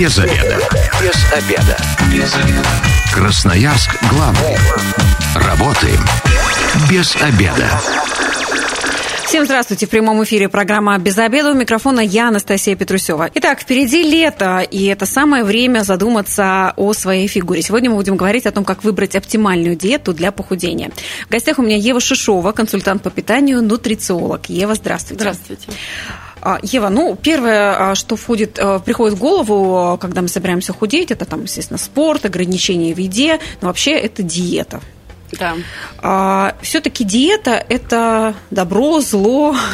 Без обеда. Без обеда. Без обеда. Красноярск главный. Работаем без обеда. Всем здравствуйте. В прямом эфире программа «Без обеда». У микрофона я, Анастасия Петрусева. Итак, впереди лето, и это самое время задуматься о своей фигуре. Сегодня мы будем говорить о том, как выбрать оптимальную диету для похудения. В гостях у меня Ева Шишова, консультант по питанию, нутрициолог. Ева, здравствуйте. Здравствуйте. А, Ева, ну, первое, а, что входит, а, приходит в голову, когда мы собираемся худеть, это там, естественно, спорт, ограничения в еде, но вообще это диета. Да. А, все-таки диета это добро, зло.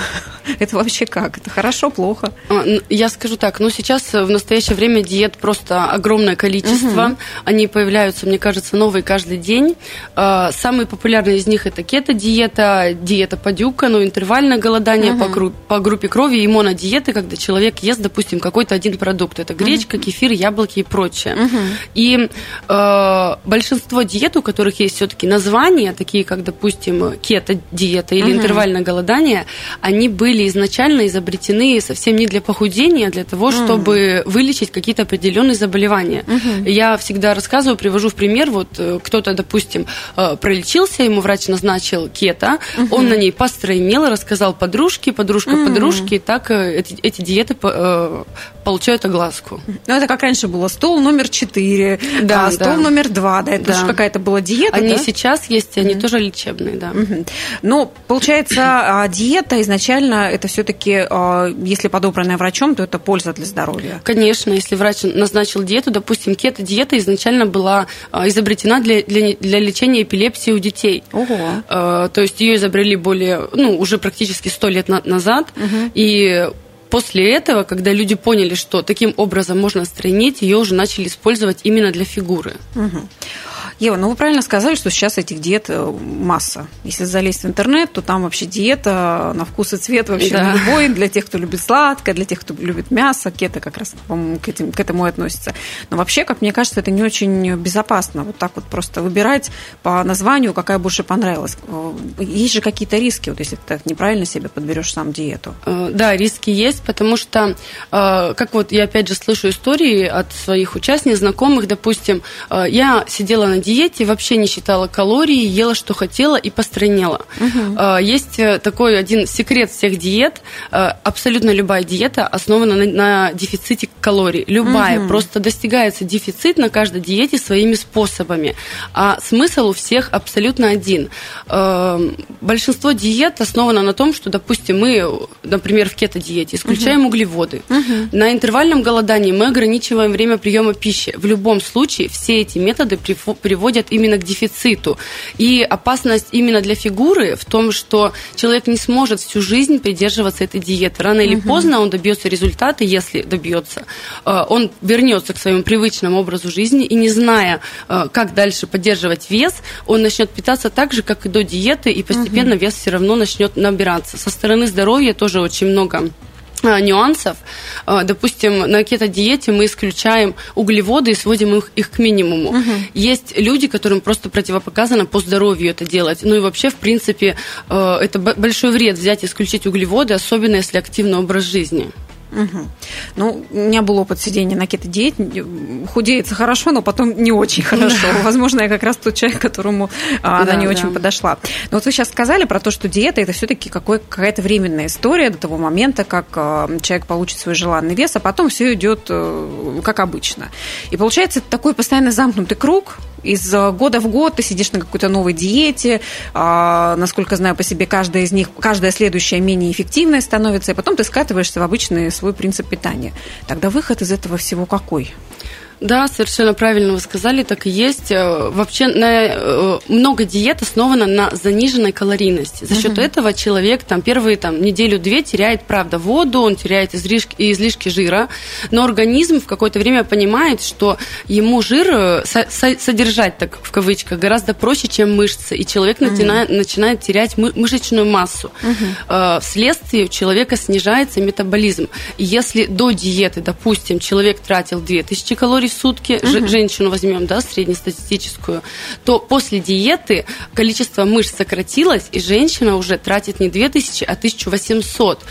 Это вообще как? Это хорошо, плохо? А, я скажу так, ну сейчас в настоящее время диет просто огромное количество. Угу. Они появляются, мне кажется, новые каждый день. А, самые популярные из них это кето-диета, диета по Дюкану, интервальное голодание угу. по, групп, по группе крови и монодиеты, когда человек ест, допустим, какой-то один продукт. Это гречка, угу. кефир, яблоки и прочее. Угу. И э, большинство диет, у которых есть все-таки название названия, такие как, допустим, кето-диета или угу. интервальное голодание, они были изначально изобретены совсем не для похудения, а для того, чтобы угу. вылечить какие-то определенные заболевания. Угу. Я всегда рассказываю, привожу в пример, вот э, кто-то, допустим, э, пролечился, ему врач назначил кето, угу. он на ней постройнел, рассказал подружке, подружка угу. подружке, и так э, эти, эти диеты получают огласку. Ну, это как раньше было, стол номер 4, да, стол да. номер 2, да, это да. какая-то была диета, Они да? сейчас есть, они mm-hmm. тоже лечебные, да. Mm-hmm. Но получается, а, диета изначально это все-таки, а, если подобранная врачом, то это польза для здоровья. Конечно, если врач назначил диету, допустим, кето-диета изначально была а, изобретена для, для, для лечения эпилепсии у детей. Ого. То есть ее изобрели более, ну, уже практически сто лет назад, угу. и после этого, когда люди поняли, что таким образом можно стройнить, ее уже начали использовать именно для фигуры. Угу. Ева, ну вы правильно сказали, что сейчас этих диет э, масса. Если залезть в интернет, то там вообще диета на вкус и цвет вообще да. любой. Для тех, кто любит сладкое, для тех, кто любит мясо. Кето как раз, по-моему, к, этим, к этому и относится. Но вообще, как мне кажется, это не очень безопасно. Вот так вот просто выбирать по названию, какая больше понравилась. Э, есть же какие-то риски, вот если ты так неправильно себе подберешь сам диету. Э, да, риски есть, потому что, как вот я опять же слышу истории от своих участниц, знакомых, допустим, я сидела на диете, вообще не считала калории, ела, что хотела и постройнела. Угу. Есть э, такой один секрет всех диет. Э, абсолютно любая диета основана на, на дефиците калорий. Любая. Угу. Просто достигается дефицит на каждой диете своими способами. А смысл у всех абсолютно один. Э, большинство диет основано на том, что, допустим, мы, например, в кето-диете исключаем угу. углеводы. Угу. На интервальном голодании мы ограничиваем время приема пищи. В любом случае все эти методы приводят приводят именно к дефициту. И опасность именно для фигуры в том, что человек не сможет всю жизнь придерживаться этой диеты. Рано или угу. поздно он добьется результата, если добьется. Э, он вернется к своему привычному образу жизни и не зная, э, как дальше поддерживать вес, он начнет питаться так же, как и до диеты, и постепенно угу. вес все равно начнет набираться. Со стороны здоровья тоже очень много нюансов. Э, допустим, на кето-диете мы исключаем углеводы и сводим их, их к минимуму. Угу. Есть люди, которым просто противопоказано по здоровью это делать. Ну и вообще, в принципе, э, это большой вред взять и исключить углеводы, особенно если активный образ жизни. Угу. Ну, у меня был опыт сидения на кето-диете. Худеется хорошо, но потом не очень хорошо. Да. Возможно, я как раз тот человек, которому а, она да, не да. очень подошла. Но вот вы сейчас сказали про то, что диета это все-таки какая-то временная история до того момента, как а, человек получит свой желанный вес, а потом все идет э, как обычно. И получается это такой постоянно замкнутый круг, из года в год ты сидишь на какой-то новой диете, а, насколько знаю по себе, каждая из них, каждая следующая менее эффективная становится, и потом ты скатываешься в обычный свой принцип питания. Тогда выход из этого всего какой? Да, совершенно правильно вы сказали, так и есть. Э, вообще на, э, много диет основано на заниженной калорийности. За счет uh-huh. этого человек там первые там неделю-две теряет, правда, воду, он теряет излишки, излишки жира, но организм в какое-то время понимает, что ему жир э, со, со, содержать, так в кавычках, гораздо проще, чем мышцы, и человек uh-huh. начинает, начинает терять мы, мышечную массу. Uh-huh. Вследствие у человека снижается метаболизм. Если до диеты, допустим, человек тратил 2000 калорий калорий в сутки, угу. женщину возьмем, да, среднестатистическую, то после диеты количество мышц сократилось, и женщина уже тратит не 2000, а 1800.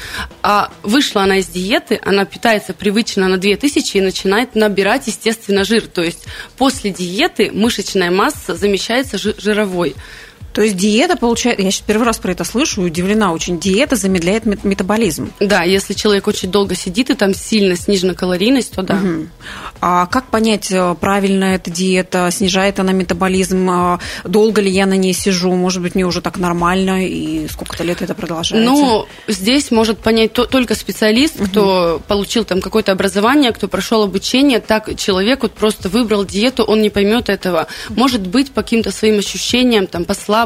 А вышла она из диеты, она питается привычно на 2000 и начинает набирать, естественно, жир. То есть после диеты мышечная масса замещается жировой. То есть диета получает, я сейчас первый раз про это слышу, удивлена очень, диета замедляет метаболизм. Да, если человек очень долго сидит и там сильно снижена калорийность, то да. Угу. А как понять, э, правильно эта диета, снижает она метаболизм, а долго ли я на ней сижу, может быть, мне уже так нормально, и сколько-то лет это продолжается? Ну, здесь может понять только специалист, угу. кто получил там какое-то образование, кто прошел обучение, так человек вот просто выбрал диету, он не поймет этого. Может быть, по каким-то своим ощущениям, там, по слабости,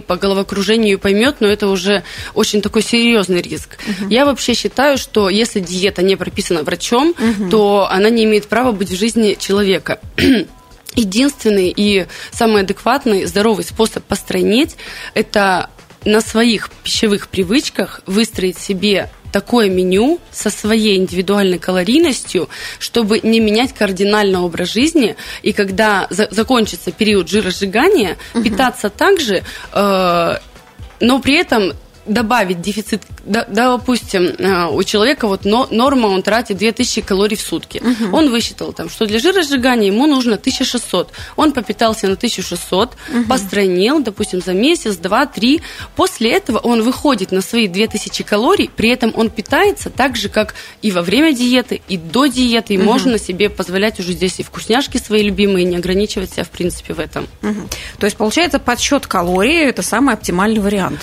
по головокружению поймет, но это уже очень такой серьезный риск. Угу. Я вообще считаю, что если диета не прописана врачом, угу. то она не имеет права быть в жизни человека. Единственный и самый адекватный, здоровый способ постройнеть – это на своих пищевых привычках выстроить себе такое меню со своей индивидуальной калорийностью, чтобы не менять кардинально образ жизни, и когда за закончится период жиросжигания, угу. питаться также, э, но при этом добавить дефицит, да, допустим, э, у человека вот норма, он тратит 2000 калорий в сутки. Угу. Он высчитал, там, что для жиросжигания ему нужно 1600. Он попитался на 1600, угу. постройнел, допустим, за месяц, два, три. После этого он выходит на свои 2000 калорий, при этом он питается так же, как и во время диеты, и до диеты, и угу. можно себе позволять уже здесь и вкусняшки свои любимые, и не ограничивать себя, в принципе, в этом. Угу. То есть, получается, подсчет калорий – это самый оптимальный вариант?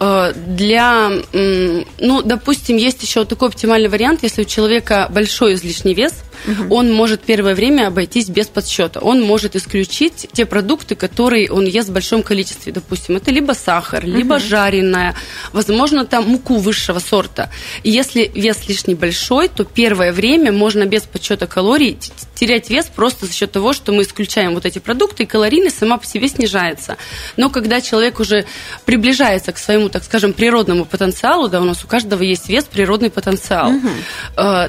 Э, для, ну, допустим, есть еще такой оптимальный вариант, если у человека большой излишний вес – угу. он может первое время обойтись без подсчета. Он может исключить те продукты, которые он ест в большом количестве. Допустим, это либо сахар, либо угу. жареное, возможно, там муку высшего сорта. И если вес лишний большой, то первое время можно без подсчета калорий терять вес просто за счет того, что мы исключаем вот эти продукты, и калорийность сама по себе снижается. Но когда человек уже приближается к своему, так скажем, природному потенциалу, да, у нас у каждого есть вес, природный потенциал, угу.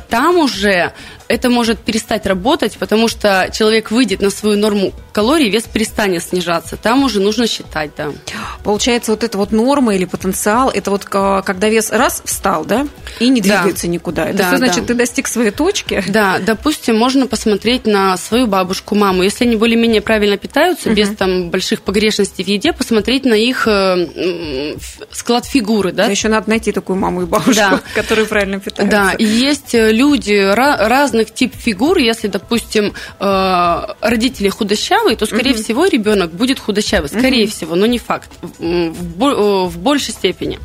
там уже это может перестать работать, потому что человек выйдет на свою норму калорий, вес перестанет снижаться. Там уже нужно считать, да. Получается, вот эта вот норма или потенциал, это вот когда вес раз встал, да, и не двигается да. никуда. Это да, все значит, да. ты достиг своей точки? Да, допустим, можно посмотреть на свою бабушку, маму. Если они более-менее правильно питаются, угу. без там больших погрешностей в еде, посмотреть на их э, склад фигуры, да. Еще надо найти такую маму и бабушку, да. которые правильно питаются. Да, и есть э, люди разных разных тип фигур. Если, допустим, э, родители худощавые, то, скорее угу. всего, ребенок будет худощавый. Скорее угу. всего, но не факт. В, в большей степени.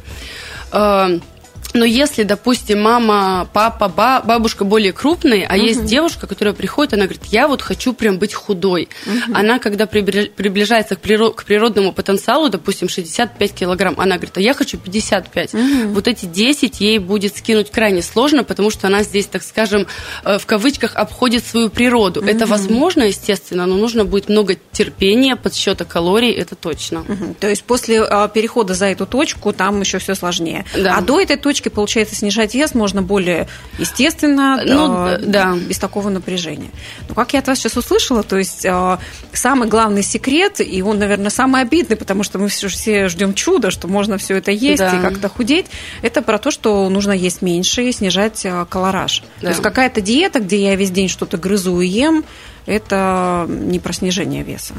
Но если, допустим, мама, папа, бабушка более крупные, а uh есть девушка, которая приходит, она говорит, я вот хочу прям быть худой. uh Она, когда приближается к, природному потенциалу, допустим, 65 килограмм, она говорит, а я хочу 55. uh Вот эти 10 ей будет скинуть крайне сложно, потому что она здесь, так скажем, э, в кавычках обходит свою природу. uh Это возможно, естественно, но нужно будет много терпения, подсчета калорий, это точно. uh То есть после а, перехода за эту точку там еще все сложнее. Да. А до этой точки точке, получается, снижать вес можно более естественно, ну, э, да. без такого напряжения. Но как я от вас сейчас услышала, то есть э, самый главный секрет, и он, наверное, самый обидный, потому что мы все, все ждем чуда, что можно все это есть да. и как-то худеть, это про то, что нужно есть меньше и снижать э, колораж. Да. То есть какая-то диета, где я весь день что-то грызу и ем, это не про снижение веса.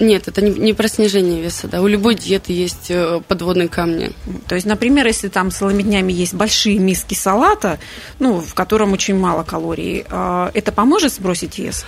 Нет, это не, не про снижение веса, да. У любой диеты есть э, подводные камни. То есть, например, если там целыми днями есть большие миски салата, ну, в котором очень мало калорий, а, это поможет сбросить вес?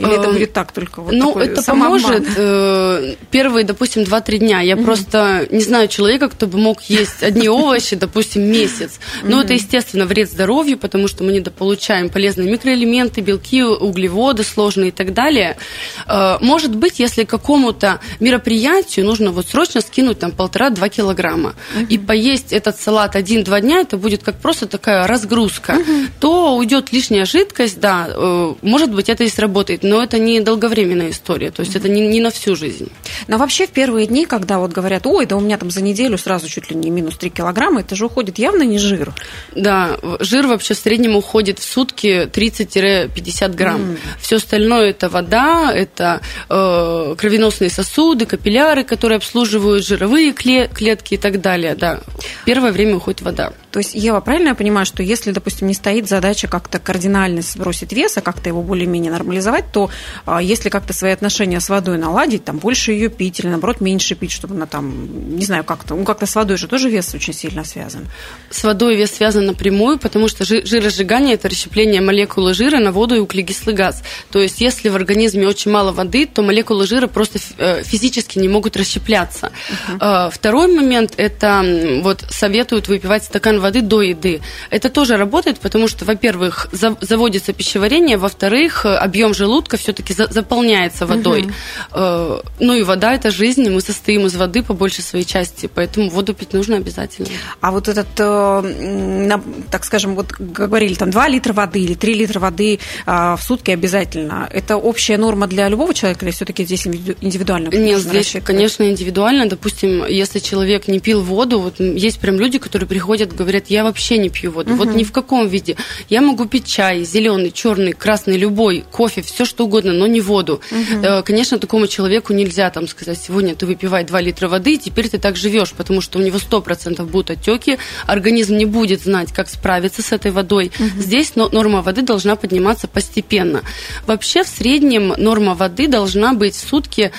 Или это эм, будет так только? Вот ну, это поможет э, первые, допустим, 2-3 дня. Я mm-hmm. просто не знаю человека, кто бы мог есть одни овощи, допустим, месяц. Но mm-hmm. это, естественно, вред здоровью, потому что мы недополучаем полезные микроэлементы, белки, углеводы сложные и так далее. Э, может быть, если какому-то мероприятию нужно вот срочно скинуть там полтора-два килограмма mm-hmm. и поесть этот салат один-два дня, это будет как просто такая разгрузка, то уйдет лишняя жидкость, да, э, может быть, это и сработает но это не долговременная история, то есть это не, не на всю жизнь. Но вообще в первые дни, когда вот говорят, ой, да у меня там за неделю сразу чуть ли не минус 3 килограмма, это же уходит явно не жир. Да, жир вообще в среднем уходит в сутки 30-50 грамм. Mm. Все остальное это вода, это э, кровеносные сосуды, капилляры, которые обслуживают жировые клетки и так далее. Да, первое время уходит вода. То есть, Ева, правильно я понимаю, что если, допустим, не стоит задача как-то кардинально сбросить вес, а как-то его более-менее нормализовать, то а, если как-то свои отношения с водой наладить, там больше ее пить или, наоборот, меньше пить, чтобы она там, не знаю, как-то, ну, как-то с водой же тоже вес очень сильно связан. С водой вес связан напрямую, потому что жиросжигание – это расщепление молекулы жира на воду и углекислый газ. То есть, если в организме очень мало воды, то молекулы жира просто э, физически не могут расщепляться. Uh-huh. Второй момент – это вот советуют выпивать стакан воды до еды. Это тоже работает, потому что, во-первых, заводится пищеварение, во-вторых, объем желудка все-таки заполняется водой. Угу. Ну и вода – это жизнь, мы состоим из воды по большей своей части, поэтому воду пить нужно обязательно. А вот этот, э, так скажем, вот говорили, там 2 литра воды или 3 литра воды а, в сутки обязательно, это общая норма для любого человека или все-таки здесь индивидуально? Нет, здесь, конечно, индивидуально. Допустим, если человек не пил воду, вот есть прям люди, которые приходят, говорят, говорят, я вообще не пью воду. Угу. Вот ни в каком виде. Я могу пить чай, зеленый, черный, красный, любой, кофе, все что угодно, но не воду. Угу. Конечно, такому человеку нельзя там сказать, сегодня ты выпивай 2 литра воды, и теперь ты так живешь, потому что у него 100% будут отеки, организм не будет знать, как справиться с этой водой. Угу. Здесь норма воды должна подниматься постепенно. Вообще в среднем норма воды должна быть в сутки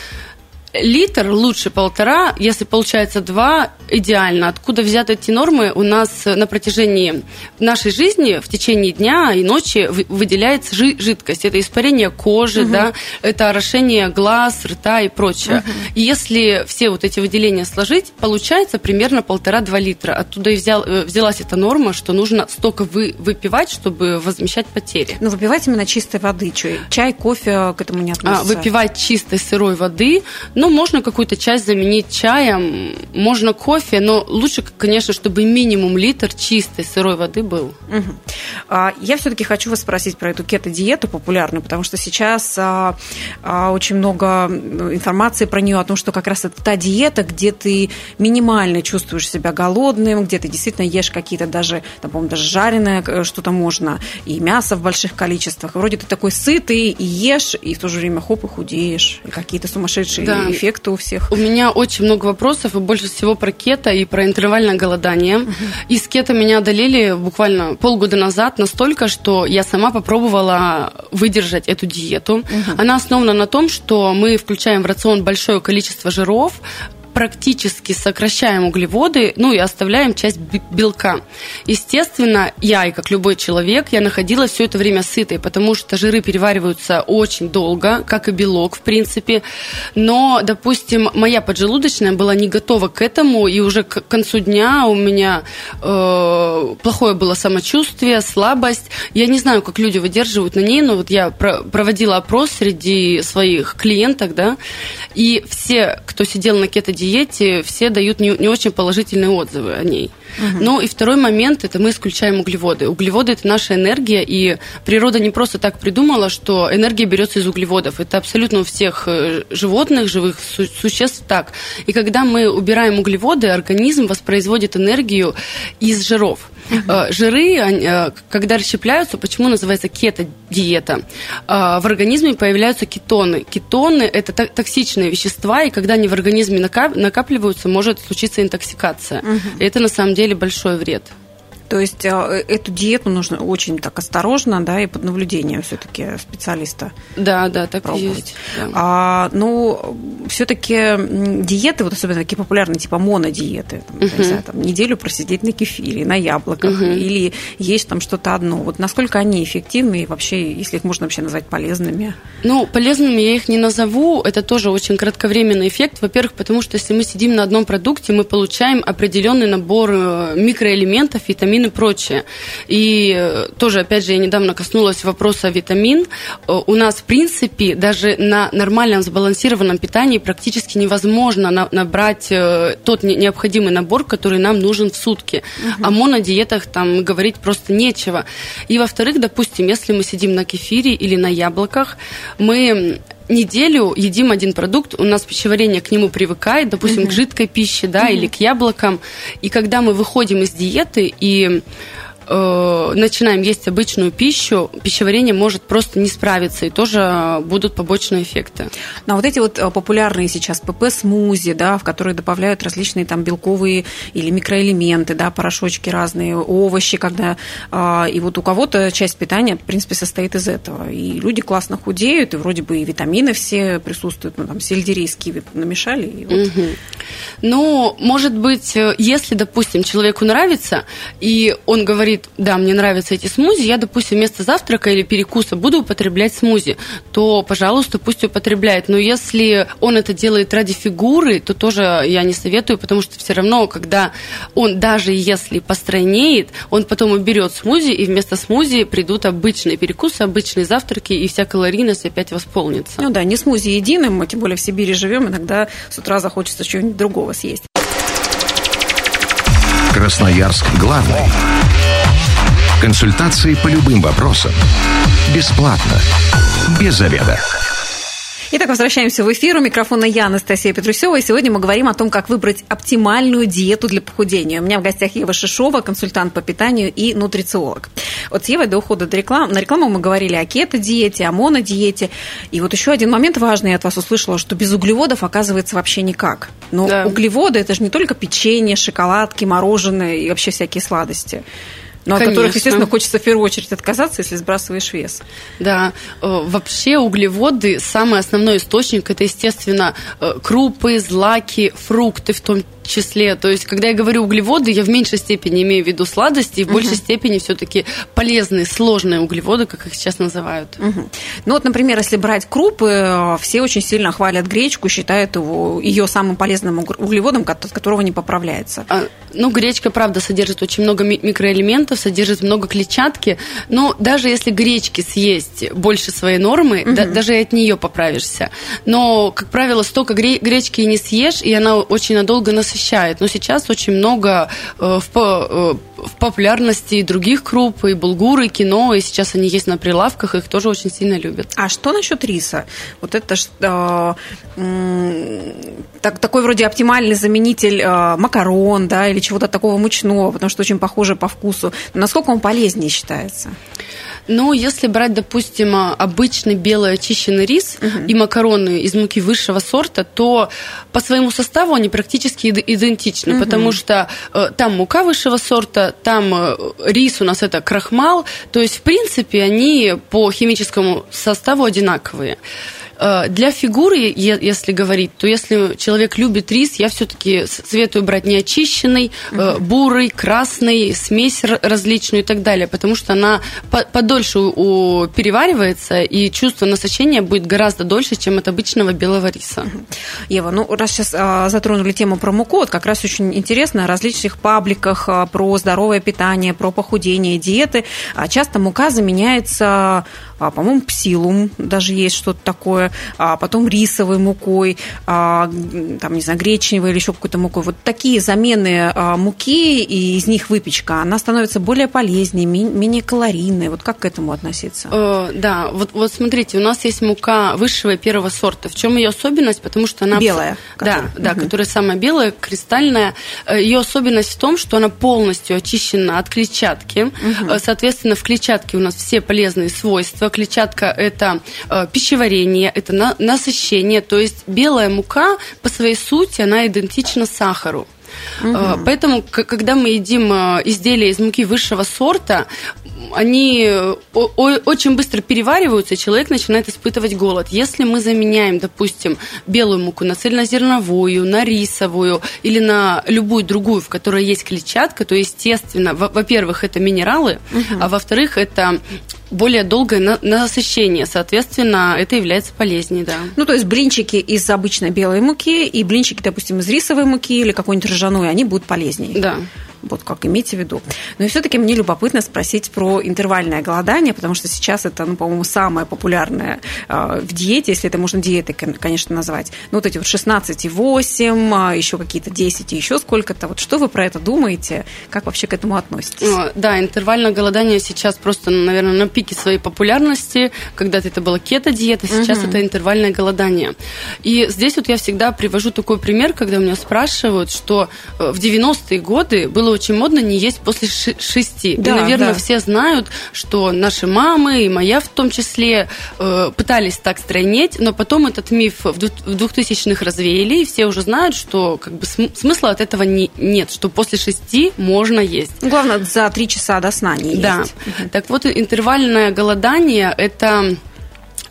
литр лучше полтора, если получается два, идеально. Откуда взяты эти нормы? У нас на протяжении нашей жизни в течение дня и ночи выделяется жидкость. Это испарение кожи, угу. да, это орошение глаз, рта и прочее. Угу. И если все вот эти выделения сложить, получается примерно полтора-два литра. Оттуда и взял, э, взялась эта норма, что нужно столько вы, выпивать, чтобы возмещать потери. Ну, выпивать именно чистой воды. Чай, кофе к этому не относится? А, выпивать чистой сырой воды – ну, можно какую-то часть заменить чаем, можно кофе, но лучше, конечно, чтобы минимум литр чистой сырой воды был. Угу. Я все-таки хочу вас спросить про эту кето-диету популярную, потому что сейчас а, а, очень много информации про нее о том, что как раз это та диета, где ты минимально чувствуешь себя голодным, где ты действительно ешь какие-то даже, там, по-моему, даже жареное э, что-то можно, и мясо в больших количествах. Вроде ты такой сытый и ешь, и в то же время хоп, и худеешь, и какие-то сумасшедшие да эффекты у всех? У меня очень много вопросов, и больше всего про кето и про интервальное голодание. Угу. Из кето меня одолели буквально полгода назад настолько, что я сама попробовала выдержать эту диету. Угу. Она основана на том, что мы включаем в рацион большое количество жиров, практически сокращаем углеводы, ну и оставляем часть белка. Естественно, я, и как любой человек, я находилась все это время сытой, потому что жиры перевариваются очень долго, как и белок, в принципе. Но, допустим, моя поджелудочная была не готова к этому, и уже к концу дня у меня э, плохое было самочувствие, слабость. Я не знаю, как люди выдерживают на ней, но вот я про проводила опрос среди своих клиенток, да, и все, кто сидел на кето диете все дают не, не очень положительные отзывы о ней. Угу. Ну и второй момент это мы исключаем углеводы. Углеводы это наша энергия, и природа не просто так придумала, что энергия берется из углеводов. Это абсолютно у всех э, животных, живых су- существ так. И когда мы убираем углеводы, организм воспроизводит энергию из жиров. Угу. Жиры, э, когда расщепляются, почему называется кето-диета? В организме появляются кетоны. Кетоны – это токсичные вещества, и когда они в организме накапливаются, может случиться интоксикация. Угу. И это на самом деле большой вред. То есть а, эту диету нужно очень так осторожно, да, и под наблюдением все-таки специалиста. Да, да, так пробовать. и есть. Да. А, ну, все-таки диеты, вот особенно такие популярные, типа монодиеты, там, uh-huh. не знаю, там, неделю просидеть на кефире, на яблоках, uh-huh. или есть там что-то одно. Вот насколько они эффективны и вообще, если их можно вообще назвать полезными? Ну, полезными я их не назову. Это тоже очень кратковременный эффект. Во-первых, потому что если мы сидим на одном продукте, мы получаем определенный набор э, микроэлементов, витаминов, холестерин и прочее. И э, тоже, опять же, я недавно коснулась вопроса витамин. Э, у нас, в принципе, даже на нормальном сбалансированном питании практически невозможно набрать тот необходимый набор, который нам нужен в сутки. Угу. О монодиетах там говорить просто нечего. И, во-вторых, допустим, если мы сидим на кефире или на яблоках, мы неделю едим один продукт, у нас пищеварение к нему привыкает, допустим, mm-hmm. к жидкой пище, да, mm-hmm. или к яблокам. И когда мы выходим из диеты и э, начинаем есть обычную пищу, пищеварение может просто не справиться, и тоже будут побочные эффекты. Но вот эти вот э, популярные сейчас ПП-смузи, да, в которые добавляют различные там белковые или микроэлементы, да, порошочки разные, овощи, когда... Э, и вот у кого-то часть питания, в принципе, состоит из этого. И люди классно худеют, и вроде бы и витамины все присутствуют, ну, там, сельдерей с киви намешали. И вот. угу. Ну, может быть, э, если, допустим, человеку нравится, и он говорит, говорит, да, мне нравятся эти смузи, я, допустим, вместо завтрака или перекуса буду употреблять смузи, то, пожалуйста, пусть употребляет. Но если он это делает ради фигуры, то тоже я не советую, потому что все равно, когда он даже если постройнеет, он потом уберет смузи, и вместо смузи придут обычные перекусы, обычные завтраки, и вся калорийность опять восполнится. Ну да, не смузи единым, мы тем более в Сибири живем, иногда с утра захочется чего-нибудь другого съесть. Красноярск главный. Консультации по любым вопросам. Бесплатно. Без заведа. Итак, возвращаемся в эфир. У микрофона я, Анастасия Петрусева. И сегодня мы говорим о том, как выбрать оптимальную диету для похудения. У меня в гостях Ева Шишова, консультант по питанию и нутрициолог. Вот с Евой до ухода до рекламы, на рекламу мы говорили о кето-диете, о монодиете. И вот еще один момент важный я от вас услышала, что без углеводов оказывается вообще никак. Но да. углеводы – это же не только печенье, шоколадки, мороженое и вообще всякие сладости но Конечно. от которых, естественно, хочется в первую очередь отказаться, если сбрасываешь вес. Да, э, вообще углеводы, самый основной источник, это, естественно, э, крупы, злаки, фрукты в том числе. То есть, когда я говорю углеводы, я в меньшей степени имею в виду сладости, и в угу. большей степени все-таки полезные, сложные углеводы, как их сейчас называют. Угу. Ну вот, например, если брать крупы, все очень сильно хвалят гречку, считают его ее самым полезным углеводом, от которого не поправляется. А, ну, гречка, правда, содержит очень много микроэлементов, содержит много клетчатки, но даже если гречки съесть больше своей нормы, угу. да, даже и от нее поправишься. Но, как правило, столько гречки не съешь, и она очень надолго насыщает насыщает. Но сейчас очень много э, в, э, в популярности других круп, и булгуры, и кино, и сейчас они есть на прилавках, их тоже очень сильно любят. А что насчет риса? Вот это что э, так, такой вроде оптимальный заменитель э, макарон, да, или чего-то такого мучного, потому что очень похоже по вкусу. Но насколько он полезнее считается? Ну, если брать, допустим, обычный белый очищенный рис угу. и макароны из муки высшего сорта, то по своему составу они практически идентичны, угу. потому что э, там мука высшего сорта, там э, рис у нас это крахмал, то есть, в принципе, они по химическому составу одинаковые. Э, для фигуры, если говорить, то если человек любит рис, я все-таки советую брать не очищенный, угу. бурый, красный, смесь различную и так далее, потому что она подольше переваривается, и чувство насыщения будет гораздо дольше, чем от обычного белого риса. Ева, ну раз сейчас а, затронули тему про муку, вот как раз очень интересно о различных пабликах а, про здоровое питание, про похудение, диеты. Часто мука заменяется а, по-моему, псилум даже есть что-то такое, а потом рисовой мукой, а, там, не знаю, гречневой или еще какой-то мукой. Вот такие замены а, муки и из них выпечка, она становится более полезнее, менее калорийной. Вот как к этому относиться? Э, да, вот, вот смотрите, у нас есть мука высшего и первого сорта. В чем ее особенность? Потому что она... Белая. Да, да, угу. которая самая белая, кристальная. Э, ее особенность в том, что она полностью очищена от клетчатки. Угу. Соответственно, в клетчатке у нас все полезные свойства, клетчатка – это э, пищеварение, это на, насыщение. То есть белая мука по своей сути, она идентична сахару. Угу. Поэтому, когда мы едим э, изделия из муки высшего сорта, они очень быстро перевариваются, и человек начинает испытывать голод. Если мы заменяем, допустим, белую муку на цельнозерновую, на рисовую или на любую другую, в которой есть клетчатка, то, естественно, во-первых, это минералы, угу. а во-вторых, это более долгое насыщение, соответственно, это является полезнее, да. Ну, то есть блинчики из обычной белой муки и блинчики, допустим, из рисовой муки или какой-нибудь ржаной, они будут полезнее. Да. Вот как имейте в виду. Но и все-таки мне любопытно спросить про интервальное голодание, потому что сейчас это, ну, по-моему, самое популярное э, в диете, если это можно диетой, конечно, назвать. Ну, вот эти вот 16,8, а еще какие-то 10 и еще сколько-то. Вот что вы про это думаете? Как вообще к этому относитесь? Да, интервальное голодание сейчас просто, наверное, на пике своей популярности. Когда-то это была кето-диета, сейчас угу. это интервальное голодание. И здесь вот я всегда привожу такой пример, когда меня спрашивают, что э, в 90-е годы было очень модно не есть после шести. Да, и, наверное, да. все знают, что наши мамы, и моя в том числе, э, пытались так стройнеть, но потом этот миф в 2000-х развеяли, и все уже знают, что как бы смысла от этого не, нет, что после шести можно есть. Главное, за три часа до сна не есть. Да. Так вот, интервальное голодание – это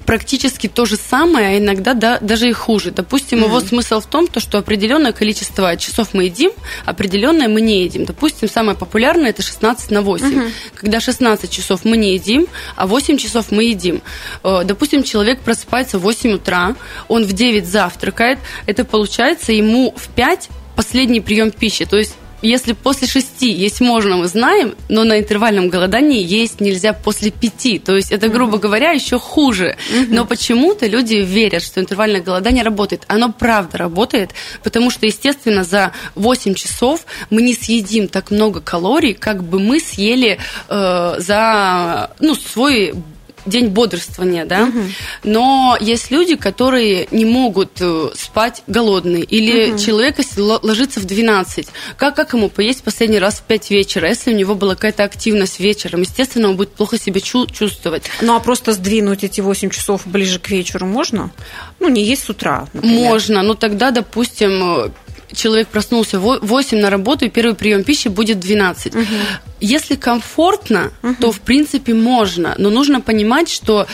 практически то же самое, а иногда да, даже и хуже. Допустим, mm-hmm. его смысл в том, то, что определенное количество часов мы едим, определенное мы не едим. Допустим, самое популярное это 16 на 8. Mm-hmm. Когда 16 часов мы не едим, а 8 часов мы едим. Э, допустим, человек просыпается в 8 утра, он в 9 завтракает, это получается ему в 5 последний прием пищи. То есть если после шести есть можно, мы знаем, но на интервальном голодании есть нельзя после пяти. То есть это, грубо говоря, еще хуже. Но почему-то люди верят, что интервальное голодание работает. Оно правда работает, потому что, естественно, за 8 часов мы не съедим так много калорий, как бы мы съели э, за ну, свой день бодрствования, да. Угу. Но есть люди, которые не могут э, спать голодные. Или угу. человек, если ложится в 12, как, как ему поесть последний раз в 5 вечера? Если у него была какая-то активность вечером, естественно, он будет плохо себя чувствовать. Ну, а просто сдвинуть эти 8 часов ближе к вечеру можно? Ну, не есть с утра, например. Можно, но тогда, допустим, человек проснулся в 8 на работу, и первый прием пищи будет 12. Угу. Если комфортно, угу. то в принципе можно, но нужно понимать, что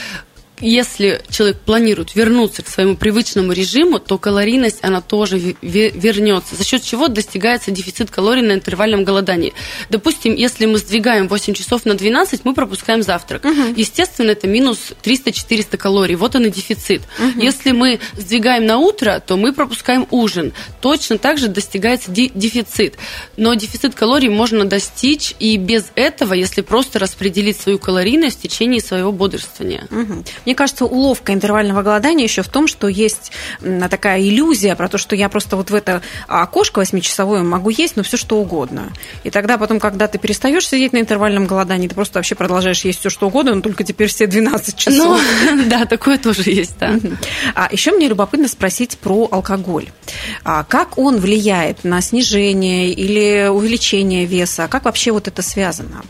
если человек планирует вернуться к своему привычному режиму, то калорийность, она тоже вернется, за счет чего достигается дефицит калорий на интервальном голодании. Допустим, если мы сдвигаем 8 часов на 12, мы пропускаем завтрак. Угу. Естественно, это минус 300-400 калорий. Вот он и дефицит. Угу. Если мы сдвигаем на утро, то мы пропускаем ужин. Точно так же достигается дефицит. Но дефицит калорий можно достичь и без этого, если просто распределить свою калорийность в течение своего бодрствования. Угу. Мне кажется, уловка интервального голодания еще в том, что есть такая иллюзия про то, что я просто вот в это окошко восьмичасовое могу есть, но все что угодно. И тогда потом, когда ты перестаешь сидеть на интервальном голодании, ты просто вообще продолжаешь есть все что угодно, но только теперь все 12 часов. Ну, да, такое тоже есть, да. А еще мне любопытно спросить про алкоголь. А как он влияет на снижение или увеличение веса? Как вообще вот это связано?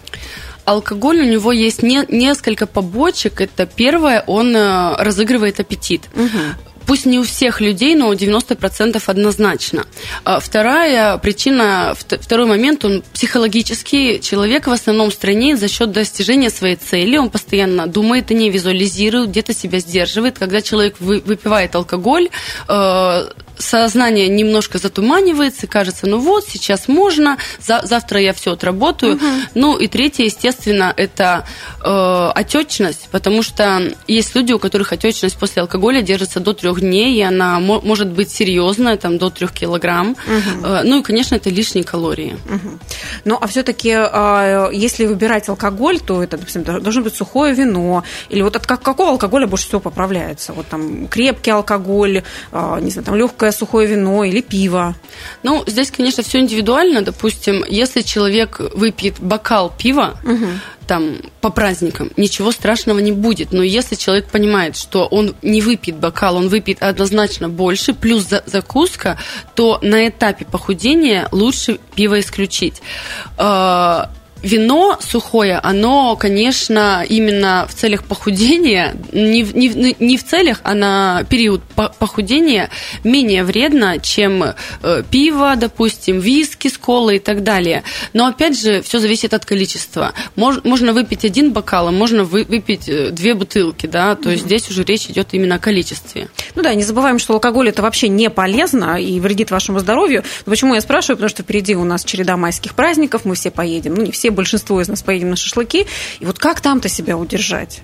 Алкоголь у него есть не, несколько побочек. Это первое, он э, разыгрывает аппетит. Угу пусть не у всех людей, но у 90% однозначно. А вторая причина, второй момент, он психологический. Человек в основном странеет за счет достижения своей цели. Он постоянно думает о ней, визуализирует, где-то себя сдерживает. Когда человек выпивает алкоголь, э, сознание немножко затуманивается, кажется, ну вот, сейчас можно, за, завтра я все отработаю. Угу. Ну и третье, естественно, это э, отечность, потому что есть люди, у которых отечность после алкоголя держится до трех дней, и она мо- может быть серьезная, там, до трех килограмм. Угу. Э, ну и, конечно, это лишние калории. Угу. Ну, а все-таки, э, если выбирать алкоголь, то это, допустим, должно быть сухое вино, или вот от какого алкоголя больше всего поправляется? Вот там крепкий алкоголь, э, не знаю, там легкое крепкое сухое вино или пиво? Ну, здесь, конечно, все индивидуально. Допустим, если человек выпьет бокал пива, угу. там по праздникам, ничего страшного не будет. Но если человек понимает, что он не выпьет бокал, он выпьет однозначно больше, плюс закуска, то на этапе похудения лучше пиво исключить а, вино сухое, оно, конечно, именно в целях похудения, не, не, не в целях, а на период похудения менее вредно, чем э, пиво, допустим, виски с колой и так далее. Но, опять же, все зависит от количества. Мож, можно выпить один бокал, а можно вы, выпить э, две бутылки, да, то есть здесь уже речь идет именно о количестве. Ну да, не забываем, что алкоголь это вообще не полезно и вредит вашему здоровью. Но почему я спрашиваю? Потому что впереди у нас череда майских праздников, мы все поедем, ну не все, большинство из нас поедем на шашлыки. И вот как там-то себя удержать?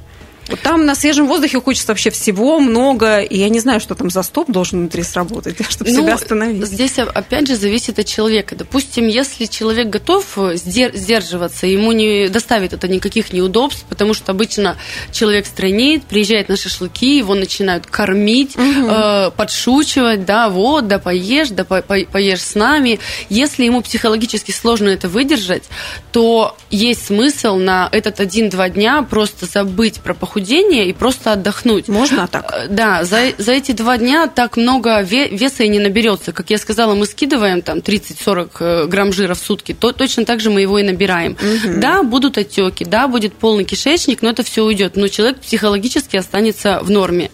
Там на свежем воздухе хочется вообще всего много, и я не знаю, что там за стоп должен внутри сработать, чтобы ну, себя остановить. Здесь, опять же, зависит от человека. Допустим, если человек готов сдерживаться, ему не доставит это никаких неудобств, потому что обычно человек стройнеет, приезжает на шашлыки, его начинают кормить, угу. э, подшучивать, да, вот, да поешь, да по, по, поешь с нами. Если ему психологически сложно это выдержать, то есть смысл на этот один-два дня просто забыть про похудение и просто отдохнуть. Можно так? Э, да, за, за эти два дня так много веса и не наберется. Как я сказала, мы скидываем там 30-40 э, грамм жира в сутки, то точно так же мы его и набираем. Угу. Да, будут отеки, да, будет полный кишечник, но это все уйдет. Но человек психологически останется в норме.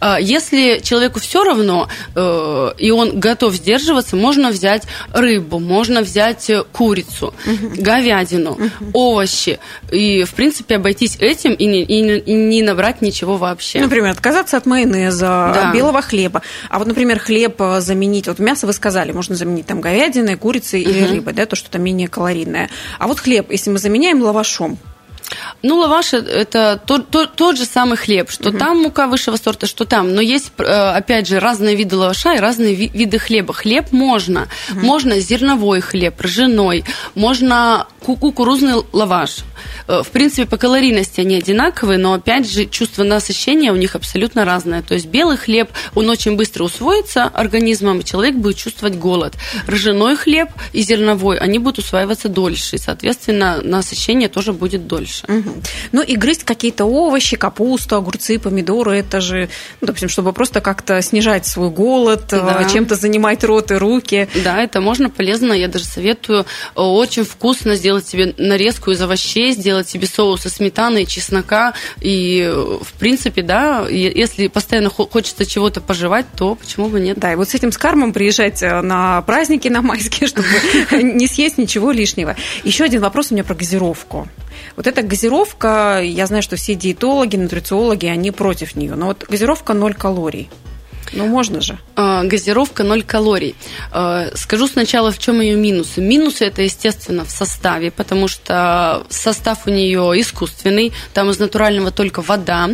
А если человеку все равно, э, и он готов сдерживаться, можно взять рыбу, можно взять курицу, угу. говядину, угу. овощи. И, в принципе, обойтись этим и не, и не набрать ничего вообще. Например, отказаться от майонеза, да. белого хлеба. А вот, например, хлеб э, заменить, вот мясо вы сказали, можно заменить там говядиной, курицей угу. или рыбой, да, то, что там менее калорийное. А вот хлеб, если мы заменяем лавашом, ну, лаваш это тот, тот, тот же самый хлеб, что угу. там мука высшего сорта, что там. Но есть, э, опять же, разные виды лаваша и разные виды хлеба. Хлеб можно. Угу. Можно зерновой хлеб, ржаной, можно кукурузный лаваш. Э, в принципе, по калорийности они одинаковые, но, опять же, чувство насыщения у них абсолютно разное. То есть белый хлеб, он очень быстро усвоится организмом, и человек будет чувствовать голод. Ржаной хлеб и зерновой, они будут усваиваться дольше, и, соответственно, насыщение тоже будет дольше. Угу. Ну и грызть какие-то овощи, капусту, огурцы, помидоры, это же, ну, допустим, чтобы просто как-то снижать свой голод, э, да. чем-то занимать рот и руки. Да, это можно, полезно, я даже советую. Э, очень вкусно сделать себе нарезку из овощей, сделать себе соус из сметаны и чеснока. И, в принципе, да, если постоянно хочется чего-то пожевать, то почему бы нет? Да, и вот с этим скармом приезжать э, на праздники, на майские, чтобы не съесть ничего лишнего. Еще один вопрос у меня про газировку. Вот газировка, я знаю, что все диетологи, нутрициологи, они против нее. Но вот газировка 0 калорий. Ну, можно же. А, газировка 0 калорий. А, скажу сначала, в чем ее минусы. Минусы это, естественно, в составе, потому что состав у нее искусственный, там из натурального только вода.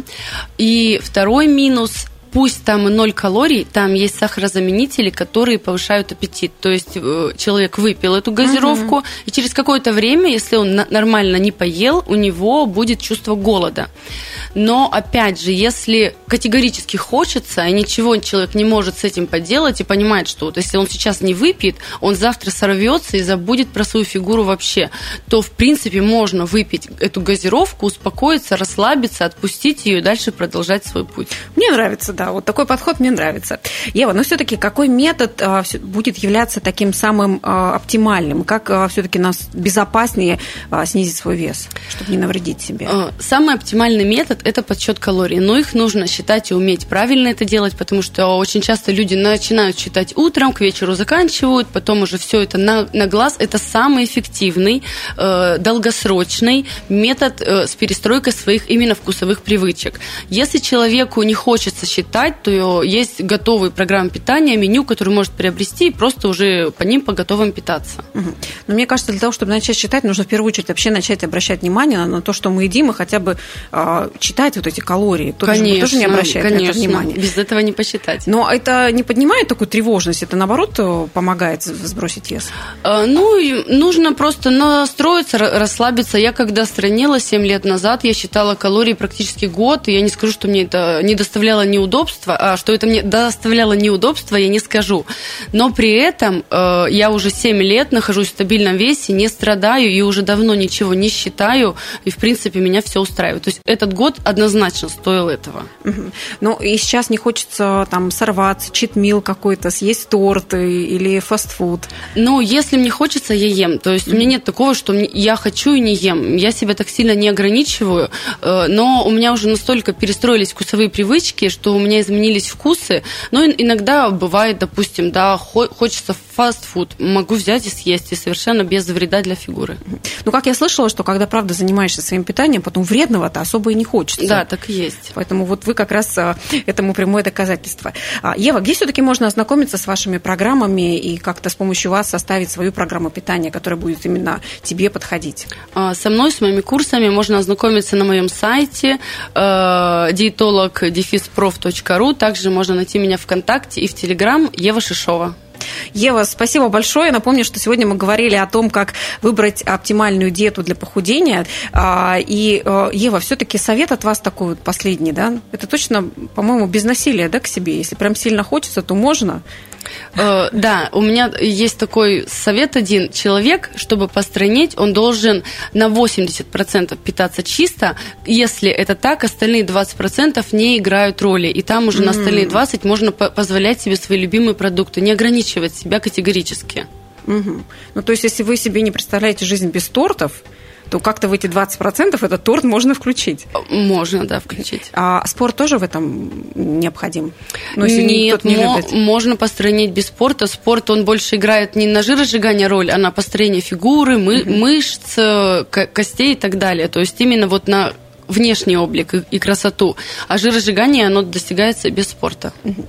И второй минус пусть там 0 калорий, там есть сахарозаменители, которые повышают аппетит. То есть э, человек выпил эту газировку, угу. и через какое-то время, если он нормально не поел, у него будет чувство голода. Но, опять же, если категорически хочется, и ничего человек не может с этим поделать, и понимает, что вот если он сейчас не выпьет, он завтра сорвется и забудет про свою фигуру вообще, то, в принципе, можно выпить эту газировку, успокоиться, расслабиться, отпустить ее и дальше продолжать свой путь. Мне нравится, да, вот такой подход мне нравится. Ева, но все-таки какой метод а, будет являться таким самым а, оптимальным? Как а, все-таки нас безопаснее снизить свой вес, чтобы не навредить себе? Самый оптимальный метод – это подсчет калорий. Но их нужно считать и уметь правильно это делать, потому что очень часто люди начинают считать утром, к вечеру заканчивают, потом уже все это на, на глаз. Это самый эффективный, э, долгосрочный метод э, с перестройкой своих именно вкусовых привычек. Если человеку не хочется считать, то есть готовые программы питания, меню, который может приобрести и просто уже по ним по готовым питаться. Угу. Но мне кажется, для того, чтобы начать считать, нужно в первую очередь вообще начать обращать внимание на, на то, что мы едим, и хотя бы э, читать вот эти калории. Тут конечно, же тоже не обращает конечно, на это внимания. Без этого не посчитать. Но это не поднимает такую тревожность, это наоборот э, помогает сбросить вес? А, ну, нужно просто настроиться, расслабиться. Я когда странила 7 лет назад, я считала калории практически год, и я не скажу, что мне это не доставляло неудобства, а что это мне доставляло неудобства, я не скажу. Но при этом э, я уже 7 лет нахожусь в стабильном весе, не страдаю и уже давно ничего не считаю, и в принципе меня все устраивает. То есть этот год однозначно стоил этого. Ну, и сейчас не хочется там сорваться, читмил какой-то, съесть торт или фастфуд. Ну, если мне хочется, я ем. То есть у меня нет такого, что я хочу и не ем. Я себя так сильно не ограничиваю, э, но у меня уже настолько перестроились вкусовые привычки, что у меня меня изменились вкусы, но иногда бывает, допустим, да, хочется фастфуд, могу взять и съесть, и совершенно без вреда для фигуры. Ну, как я слышала, что когда, правда, занимаешься своим питанием, потом вредного-то особо и не хочется. Да, так и есть. Поэтому вот вы как раз а, этому прямое доказательство. А, Ева, где все-таки можно ознакомиться с вашими программами и как-то с помощью вас составить свою программу питания, которая будет именно тебе подходить? А, со мной, с моими курсами можно ознакомиться на моем сайте э, диетолог-проф.ру. Также можно найти меня ВКонтакте и в Телеграм Ева Шишова. Ева, спасибо большое. Напомню, что сегодня мы говорили о том, как выбрать оптимальную диету для похудения. А, и, э, Ева, все-таки совет от вас такой вот последний, да? Это точно, по-моему, без насилия, да, к себе? Если прям сильно хочется, то можно. Э, да, у меня есть такой совет один. Человек, чтобы постранить, он должен на 80% питаться чисто. Если это так, остальные 20% не играют роли. И там уже mm-hmm. на остальные 20% можно позволять себе свои любимые продукты, не ограничивать себя категорически. Угу. Ну, то есть, если вы себе не представляете жизнь без тортов, то как-то в эти 20% этот торт можно включить. Можно, да, включить. А спорт тоже в этом необходим? Ну, если Нет, не любит. можно построить без спорта. Спорт, он больше играет не на жиросжигание роль, а на построение фигуры, мы, угу. мышц, костей и так далее. То есть именно вот на внешний облик и, и красоту. А жиросжигание, оно достигается без спорта. Угу.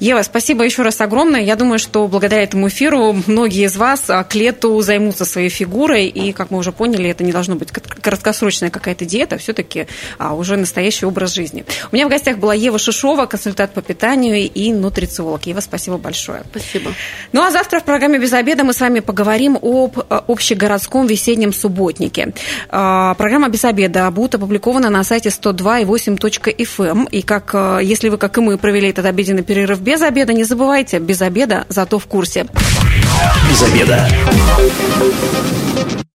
Ева, спасибо еще раз огромное. Я думаю, что благодаря этому эфиру многие из вас а, к лету займутся своей фигурой. И, как мы уже поняли, это не должно быть краткосрочная какая-то диета, а все-таки а, уже настоящий образ жизни. У меня в гостях была Ева Шишова, консультант по питанию и нутрициолог. Ева, спасибо большое. Спасибо. Ну а завтра в программе «Без обеда» мы с вами поговорим об общегородском весеннем субботнике. Программа «Без обеда» будет опубликована на сайте 102.8.fm. И как, если вы, как и мы, провели этот обеденный перерыв без обеда. Не забывайте, без обеда, зато в курсе. Без обеда.